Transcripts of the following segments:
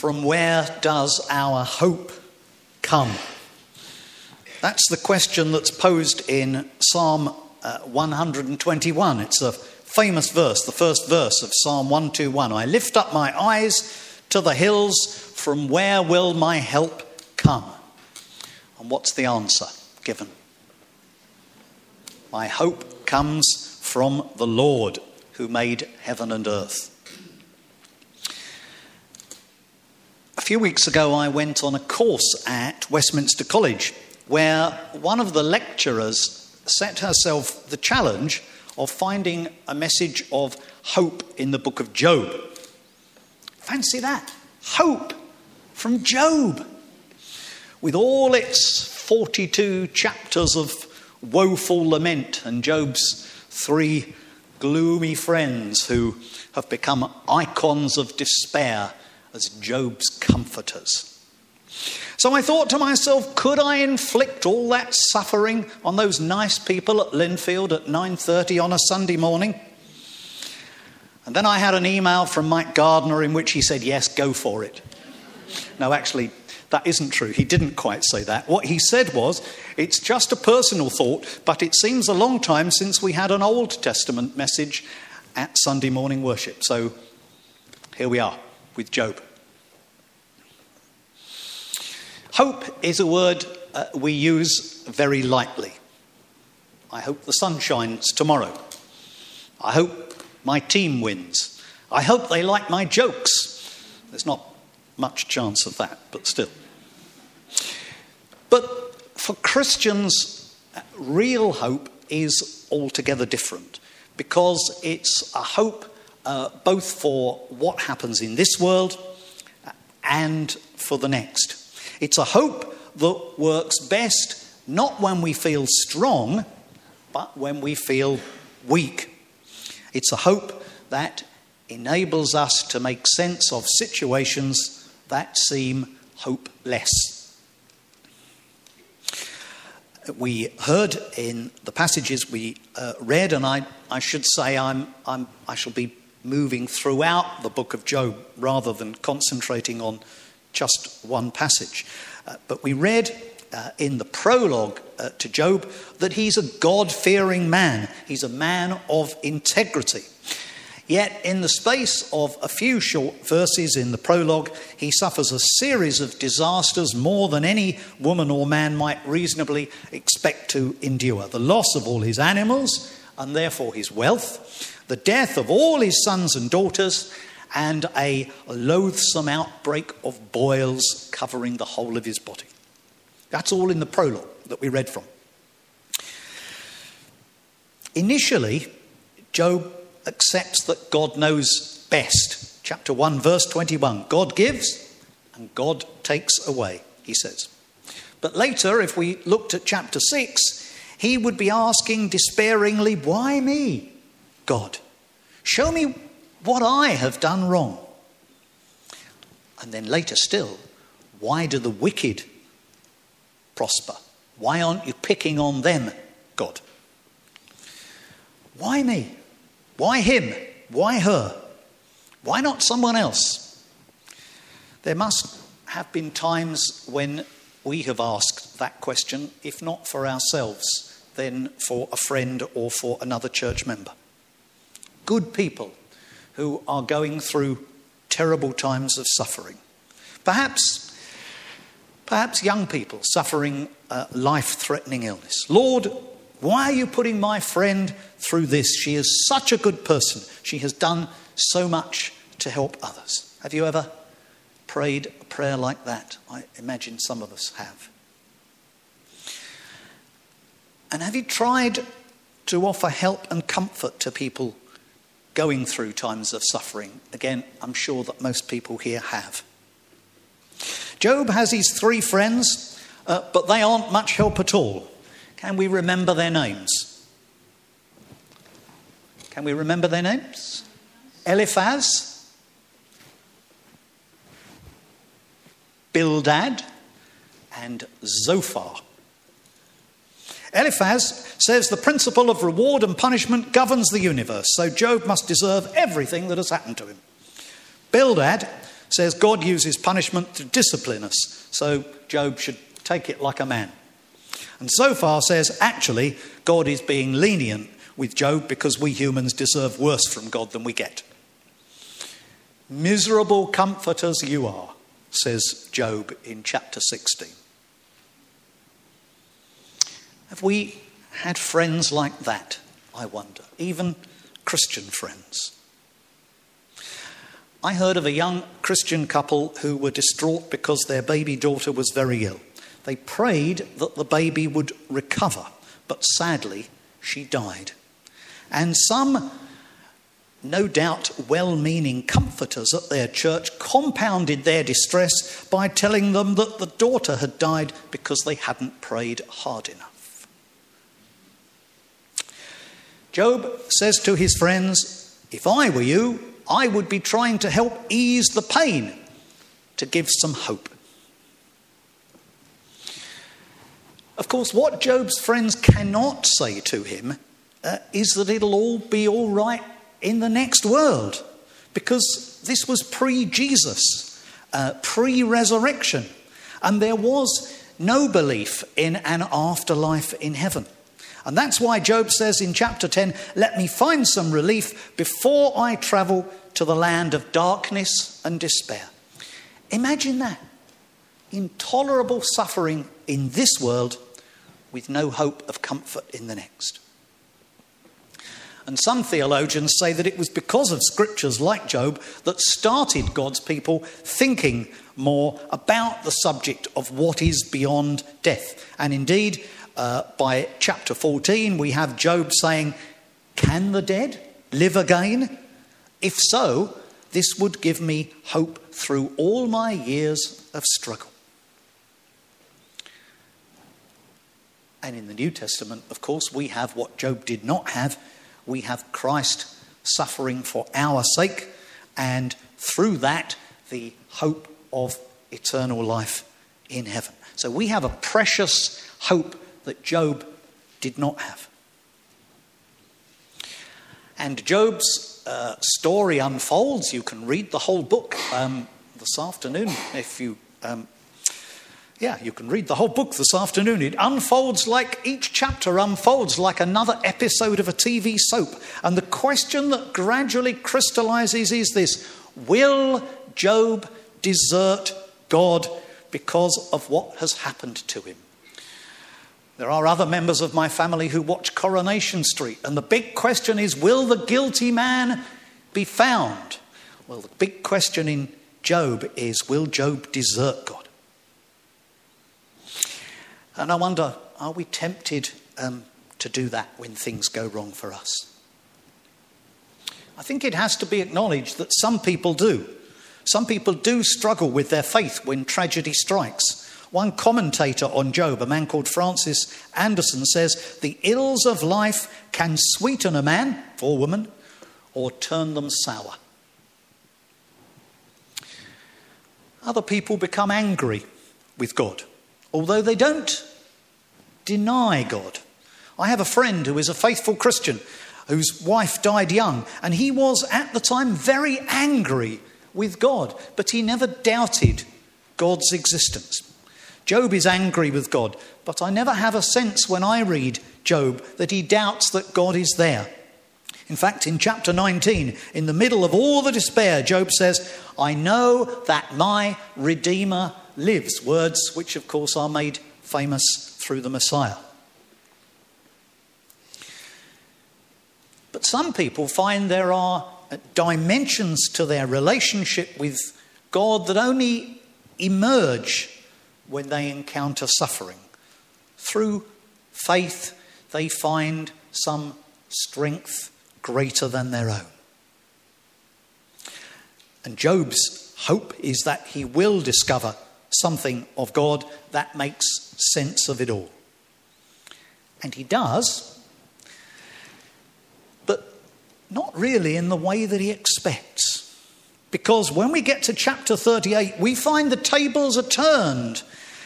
From where does our hope come? That's the question that's posed in Psalm uh, 121. It's a famous verse, the first verse of Psalm 121. I lift up my eyes to the hills, from where will my help come? And what's the answer given? My hope comes from the Lord who made heaven and earth. Few weeks ago, I went on a course at Westminster College where one of the lecturers set herself the challenge of finding a message of hope in the book of Job. Fancy that! Hope from Job. With all its 42 chapters of woeful lament and Job's three gloomy friends who have become icons of despair as Job's comforters. So I thought to myself, could I inflict all that suffering on those nice people at Linfield at 9:30 on a Sunday morning? And then I had an email from Mike Gardner in which he said, "Yes, go for it." No, actually, that isn't true. He didn't quite say that. What he said was, it's just a personal thought, but it seems a long time since we had an Old Testament message at Sunday morning worship. So here we are with Job. Hope is a word uh, we use very lightly. I hope the sun shines tomorrow. I hope my team wins. I hope they like my jokes. There's not much chance of that, but still. But for Christians, real hope is altogether different because it's a hope uh, both for what happens in this world and for the next. It's a hope that works best not when we feel strong, but when we feel weak. It's a hope that enables us to make sense of situations that seem hopeless. We heard in the passages we uh, read, and I, I should say I'm, I'm, I shall be moving throughout the book of Job rather than concentrating on just one passage. Uh, but we read uh, in the prologue uh, to Job that he's a God fearing man, he's a man of integrity. Yet, in the space of a few short verses in the prologue, he suffers a series of disasters more than any woman or man might reasonably expect to endure. The loss of all his animals and therefore his wealth, the death of all his sons and daughters, and a loathsome outbreak of boils covering the whole of his body. That's all in the prologue that we read from. Initially, Job accepts that God knows best. Chapter 1, verse 21 God gives and God takes away, he says. But later, if we looked at chapter 6, he would be asking despairingly, Why me, God? Show me what I have done wrong. And then later still, why do the wicked prosper? Why aren't you picking on them, God? Why me? Why him? Why her? Why not someone else? There must have been times when we have asked that question, if not for ourselves, then for a friend or for another church member. Good people who are going through terrible times of suffering. Perhaps, perhaps young people suffering life threatening illness. Lord, why are you putting my friend through this? She is such a good person. She has done so much to help others. Have you ever prayed a prayer like that? I imagine some of us have. And have you tried to offer help and comfort to people going through times of suffering? Again, I'm sure that most people here have. Job has his three friends, uh, but they aren't much help at all. Can we remember their names? Can we remember their names? Eliphaz, Bildad, and Zophar. Eliphaz says the principle of reward and punishment governs the universe, so Job must deserve everything that has happened to him. Bildad says God uses punishment to discipline us, so Job should take it like a man. And Zophar says, actually, God is being lenient with Job because we humans deserve worse from God than we get. Miserable comforters you are, says Job in chapter 16. Have we had friends like that, I wonder, even Christian friends? I heard of a young Christian couple who were distraught because their baby daughter was very ill. They prayed that the baby would recover, but sadly, she died. And some, no doubt well meaning comforters at their church compounded their distress by telling them that the daughter had died because they hadn't prayed hard enough. Job says to his friends, If I were you, I would be trying to help ease the pain, to give some hope. Of course, what Job's friends cannot say to him uh, is that it'll all be all right in the next world, because this was pre Jesus, uh, pre resurrection, and there was no belief in an afterlife in heaven. And that's why Job says in chapter 10, Let me find some relief before I travel to the land of darkness and despair. Imagine that. Intolerable suffering in this world with no hope of comfort in the next. And some theologians say that it was because of scriptures like Job that started God's people thinking more about the subject of what is beyond death. And indeed, uh, by chapter 14, we have Job saying, Can the dead live again? If so, this would give me hope through all my years of struggle. And in the New Testament, of course, we have what Job did not have. We have Christ suffering for our sake, and through that, the hope of eternal life in heaven. So we have a precious hope that Job did not have. And Job's uh, story unfolds. You can read the whole book um, this afternoon if you um, yeah, you can read the whole book this afternoon. It unfolds like each chapter unfolds like another episode of a TV soap. And the question that gradually crystallizes is this Will Job desert God because of what has happened to him? There are other members of my family who watch Coronation Street, and the big question is Will the guilty man be found? Well, the big question in Job is Will Job desert God? And I wonder, are we tempted um, to do that when things go wrong for us? I think it has to be acknowledged that some people do. Some people do struggle with their faith when tragedy strikes. One commentator on Job, a man called Francis Andersen, says the ills of life can sweeten a man or woman or turn them sour. Other people become angry with God although they don't deny God. I have a friend who is a faithful Christian whose wife died young, and he was at the time very angry with God, but he never doubted God's existence. Job is angry with God, but I never have a sense when I read Job that he doubts that God is there. In fact, in chapter 19, in the middle of all the despair, Job says, I know that my Redeemer lives, words which, of course, are made famous through the Messiah. But some people find there are dimensions to their relationship with God that only emerge when they encounter suffering. Through faith, they find some strength greater than their own. And Job's hope is that he will discover something of God that makes sense of it all. And he does, but not really in the way that he expects. Because when we get to chapter 38, we find the tables are turned.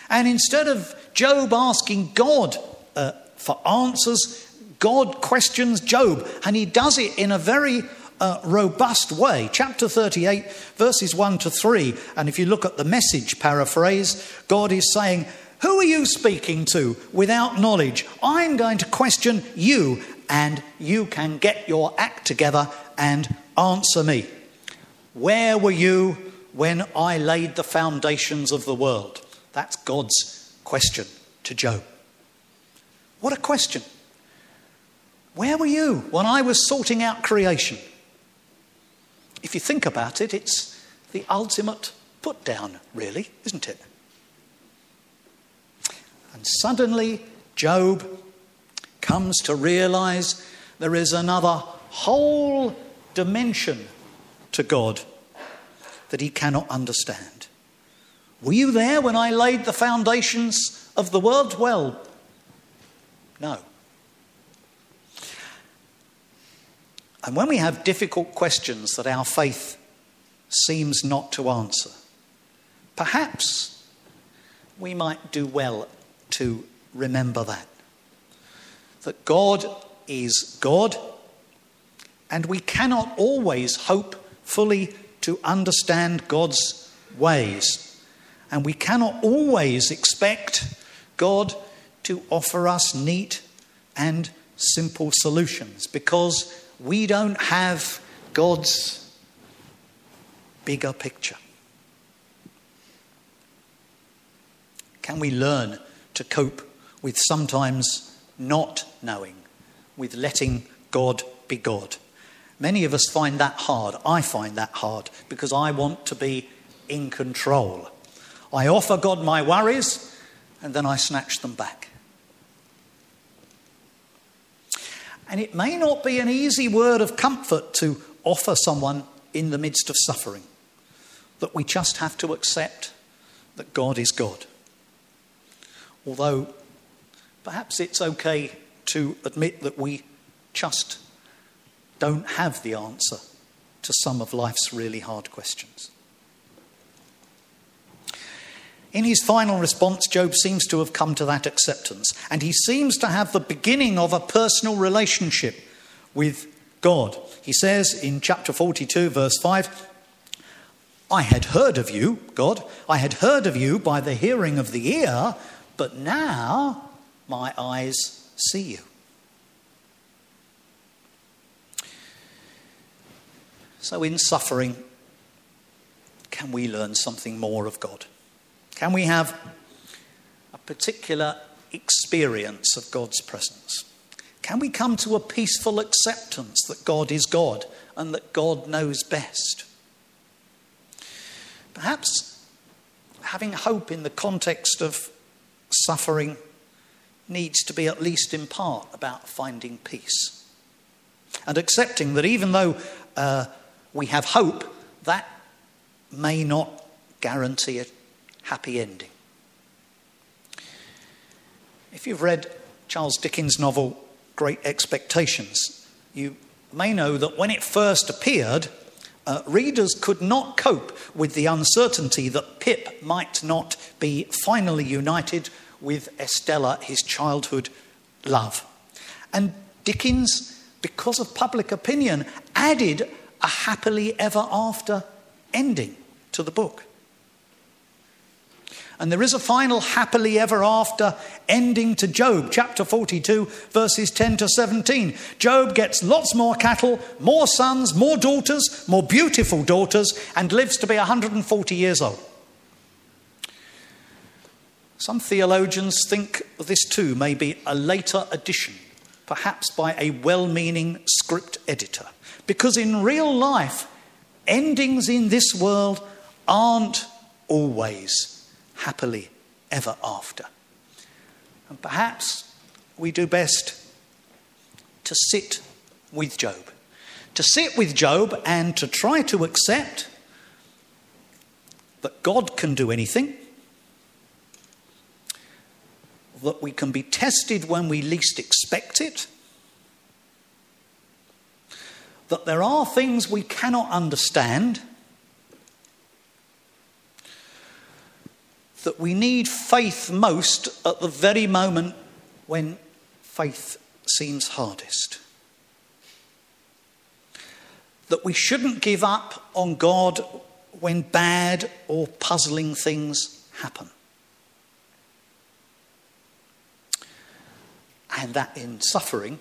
And instead of Job asking God uh, for answers, God questions Job. And he does it in a very uh, robust way. Chapter 38, verses 1 to 3. And if you look at the message paraphrase, God is saying, Who are you speaking to without knowledge? I'm going to question you, and you can get your act together and answer me. Where were you when I laid the foundations of the world? That's God's question to Job. What a question. Where were you when I was sorting out creation? If you think about it, it's the ultimate put down, really, isn't it? And suddenly, Job comes to realize there is another whole dimension to God that he cannot understand. Were you there when I laid the foundations of the world? Well, no. And when we have difficult questions that our faith seems not to answer, perhaps we might do well to remember that. That God is God, and we cannot always hope fully to understand God's ways. And we cannot always expect God to offer us neat and simple solutions because we don't have God's bigger picture. Can we learn to cope with sometimes not knowing, with letting God be God? Many of us find that hard. I find that hard because I want to be in control. I offer God my worries and then I snatch them back. And it may not be an easy word of comfort to offer someone in the midst of suffering, that we just have to accept that God is God. Although perhaps it's okay to admit that we just don't have the answer to some of life's really hard questions. In his final response, Job seems to have come to that acceptance, and he seems to have the beginning of a personal relationship with God. He says in chapter 42, verse 5, I had heard of you, God, I had heard of you by the hearing of the ear, but now my eyes see you. So, in suffering, can we learn something more of God? Can we have a particular experience of God's presence? Can we come to a peaceful acceptance that God is God and that God knows best? Perhaps having hope in the context of suffering needs to be, at least in part, about finding peace. And accepting that even though uh, we have hope, that may not guarantee happy ending. If you've read Charles Dickens' novel Great Expectations, you may know that when it first appeared, uh, readers could not cope with the uncertainty that Pip might not be finally united with Estella, his childhood love. And Dickens, because of public opinion, added a happily ever after ending to the book. And there is a final happily ever after ending to Job, chapter 42, verses 10 to 17. Job gets lots more cattle, more sons, more daughters, more beautiful daughters, and lives to be 140 years old. Some theologians think this too may be a later addition, perhaps by a well meaning script editor, because in real life, endings in this world aren't always happily ever after. And perhaps we do best to sit with Job. To sit with Job and to try to accept that God can do anything, that we can be tested when we least expect it, that there are things we cannot understand that we need faith most at the very moment when faith seems hardest. that we shouldn't give up on God when bad or puzzling things happen. And that in suffering,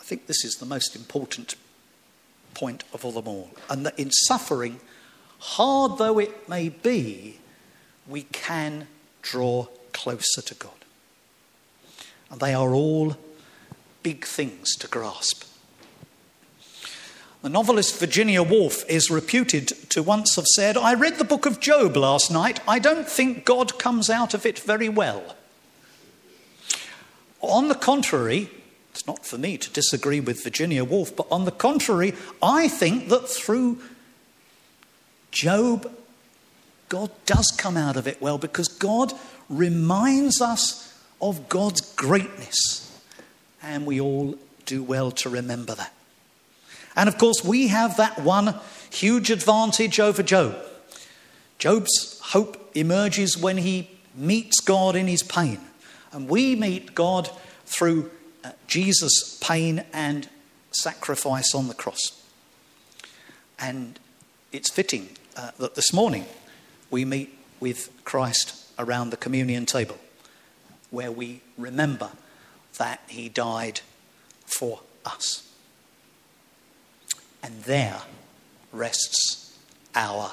I think this is the most important point of all them all. And that in suffering, hard though it may be, we can draw closer to God. And they are all big things to grasp. The novelist Virginia Woolf is reputed to once have said, I read the book of Job last night. I don't think God comes out of it very well. On the contrary, it's not for me to disagree with Virginia Woolf, but on the contrary, I think that through Job, God does come out of it well because God reminds us of God's greatness. And we all do well to remember that. And of course, we have that one huge advantage over Job. Job's hope emerges when he meets God in his pain. And we meet God through uh, Jesus' pain and sacrifice on the cross. And it's fitting uh, that this morning we meet with Christ around the communion table, where we remember that he died for us. And there rests our